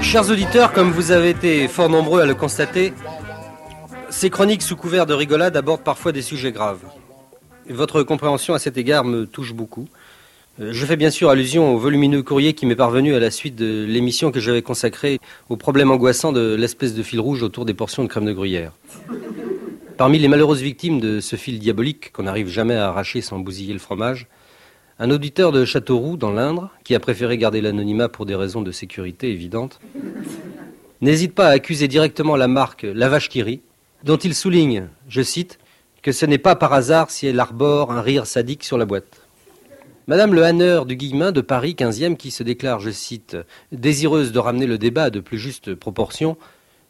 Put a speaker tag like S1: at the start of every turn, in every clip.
S1: Chers auditeurs, comme vous avez été fort nombreux à le constater, ces chroniques sous couvert de rigolade abordent parfois des sujets graves. Votre compréhension à cet égard me touche beaucoup. Euh, je fais bien sûr allusion au volumineux courrier qui m'est parvenu à la suite de l'émission que j'avais consacrée au problème angoissant de l'espèce de fil rouge autour des portions de crème de gruyère. Parmi les malheureuses victimes de ce fil diabolique qu'on n'arrive jamais à arracher sans bousiller le fromage, un auditeur de Châteauroux, dans l'Indre, qui a préféré garder l'anonymat pour des raisons de sécurité évidentes, n'hésite pas à accuser directement la marque La Vache qui rit, dont il souligne, je cite, que ce n'est pas par hasard si elle arbore un rire sadique sur la boîte. Madame le Hanneur du Guillemin de Paris 15e, qui se déclare, je cite, désireuse de ramener le débat à de plus justes proportions,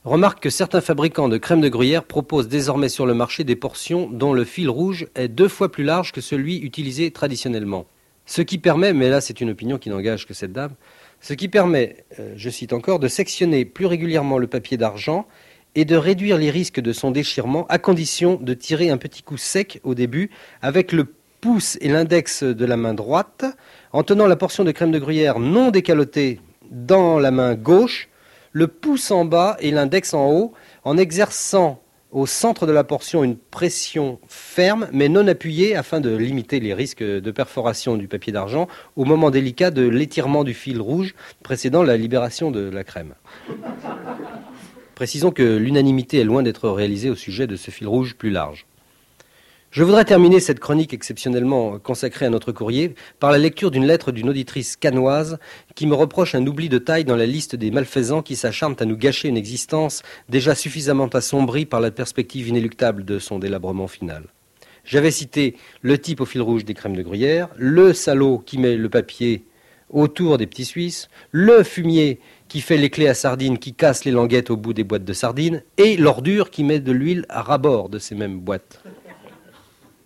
S1: remarque que certains fabricants de crème de gruyère proposent désormais sur le marché des portions dont le fil rouge est deux fois plus large que celui utilisé traditionnellement. Ce qui permet, mais là c'est une opinion qui n'engage que cette dame, ce qui permet, euh, je cite encore, de sectionner plus régulièrement le papier d'argent et de réduire les risques de son déchirement à condition de tirer un petit coup sec au début avec le pouce et l'index de la main droite en tenant la portion de crème de gruyère non décalotée dans la main gauche, le pouce en bas et l'index en haut en exerçant au centre de la portion une pression ferme mais non appuyée afin de limiter les risques de perforation du papier d'argent au moment délicat de l'étirement du fil rouge précédant la libération de la crème. Précisons que l'unanimité est loin d'être réalisée au sujet de ce fil rouge plus large. Je voudrais terminer cette chronique exceptionnellement consacrée à notre courrier par la lecture d'une lettre d'une auditrice canoise qui me reproche un oubli de taille dans la liste des malfaisants qui s'acharnent à nous gâcher une existence déjà suffisamment assombrie par la perspective inéluctable de son délabrement final. J'avais cité le type au fil rouge des crèmes de gruyère, le salaud qui met le papier autour des petits Suisses, le fumier qui fait les clés à sardines, qui casse les languettes au bout des boîtes de sardines, et l'ordure qui met de l'huile à rabord de ces mêmes boîtes.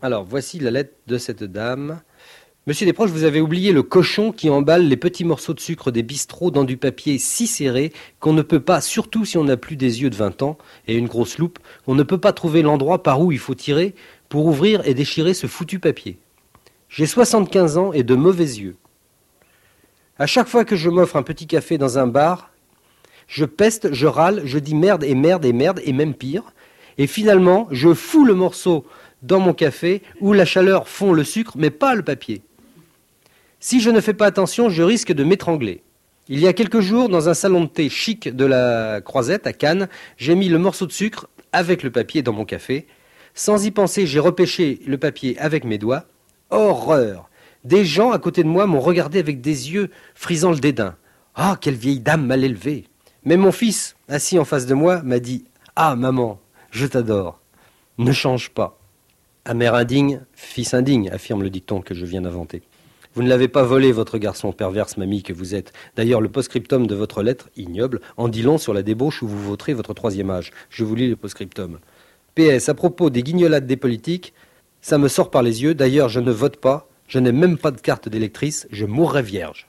S1: Alors, voici la lettre de cette dame. Monsieur Desproges, vous avez oublié le cochon qui emballe les petits morceaux de sucre des bistrots dans du papier si serré qu'on ne peut pas, surtout si on n'a plus des yeux de 20 ans et une grosse loupe, on ne peut pas trouver l'endroit par où il faut tirer pour ouvrir et déchirer ce foutu papier. J'ai 75 ans et de mauvais yeux. À chaque fois que je m'offre un petit café dans un bar, je peste, je râle, je dis merde et merde et merde et même pire. Et finalement, je fous le morceau dans mon café où la chaleur fond le sucre mais pas le papier. Si je ne fais pas attention, je risque de m'étrangler. Il y a quelques jours, dans un salon de thé chic de la Croisette à Cannes, j'ai mis le morceau de sucre avec le papier dans mon café. Sans y penser, j'ai repêché le papier avec mes doigts. Horreur Des gens à côté de moi m'ont regardé avec des yeux frisant le dédain. Ah, quelle vieille dame mal élevée Mais mon fils, assis en face de moi, m'a dit Ah, maman, je t'adore. Ne change pas. À mère indigne, fils indigne, affirme le dicton que je viens d'inventer. Vous ne l'avez pas volé, votre garçon perverse, mamie que vous êtes. D'ailleurs, le post-scriptum de votre lettre, ignoble, en dit long sur la débauche où vous voterez votre troisième âge. Je vous lis le post-scriptum. PS, à propos des guignolades des politiques, ça me sort par les yeux. D'ailleurs, je ne vote pas. Je n'ai même pas de carte d'électrice. Je mourrai vierge.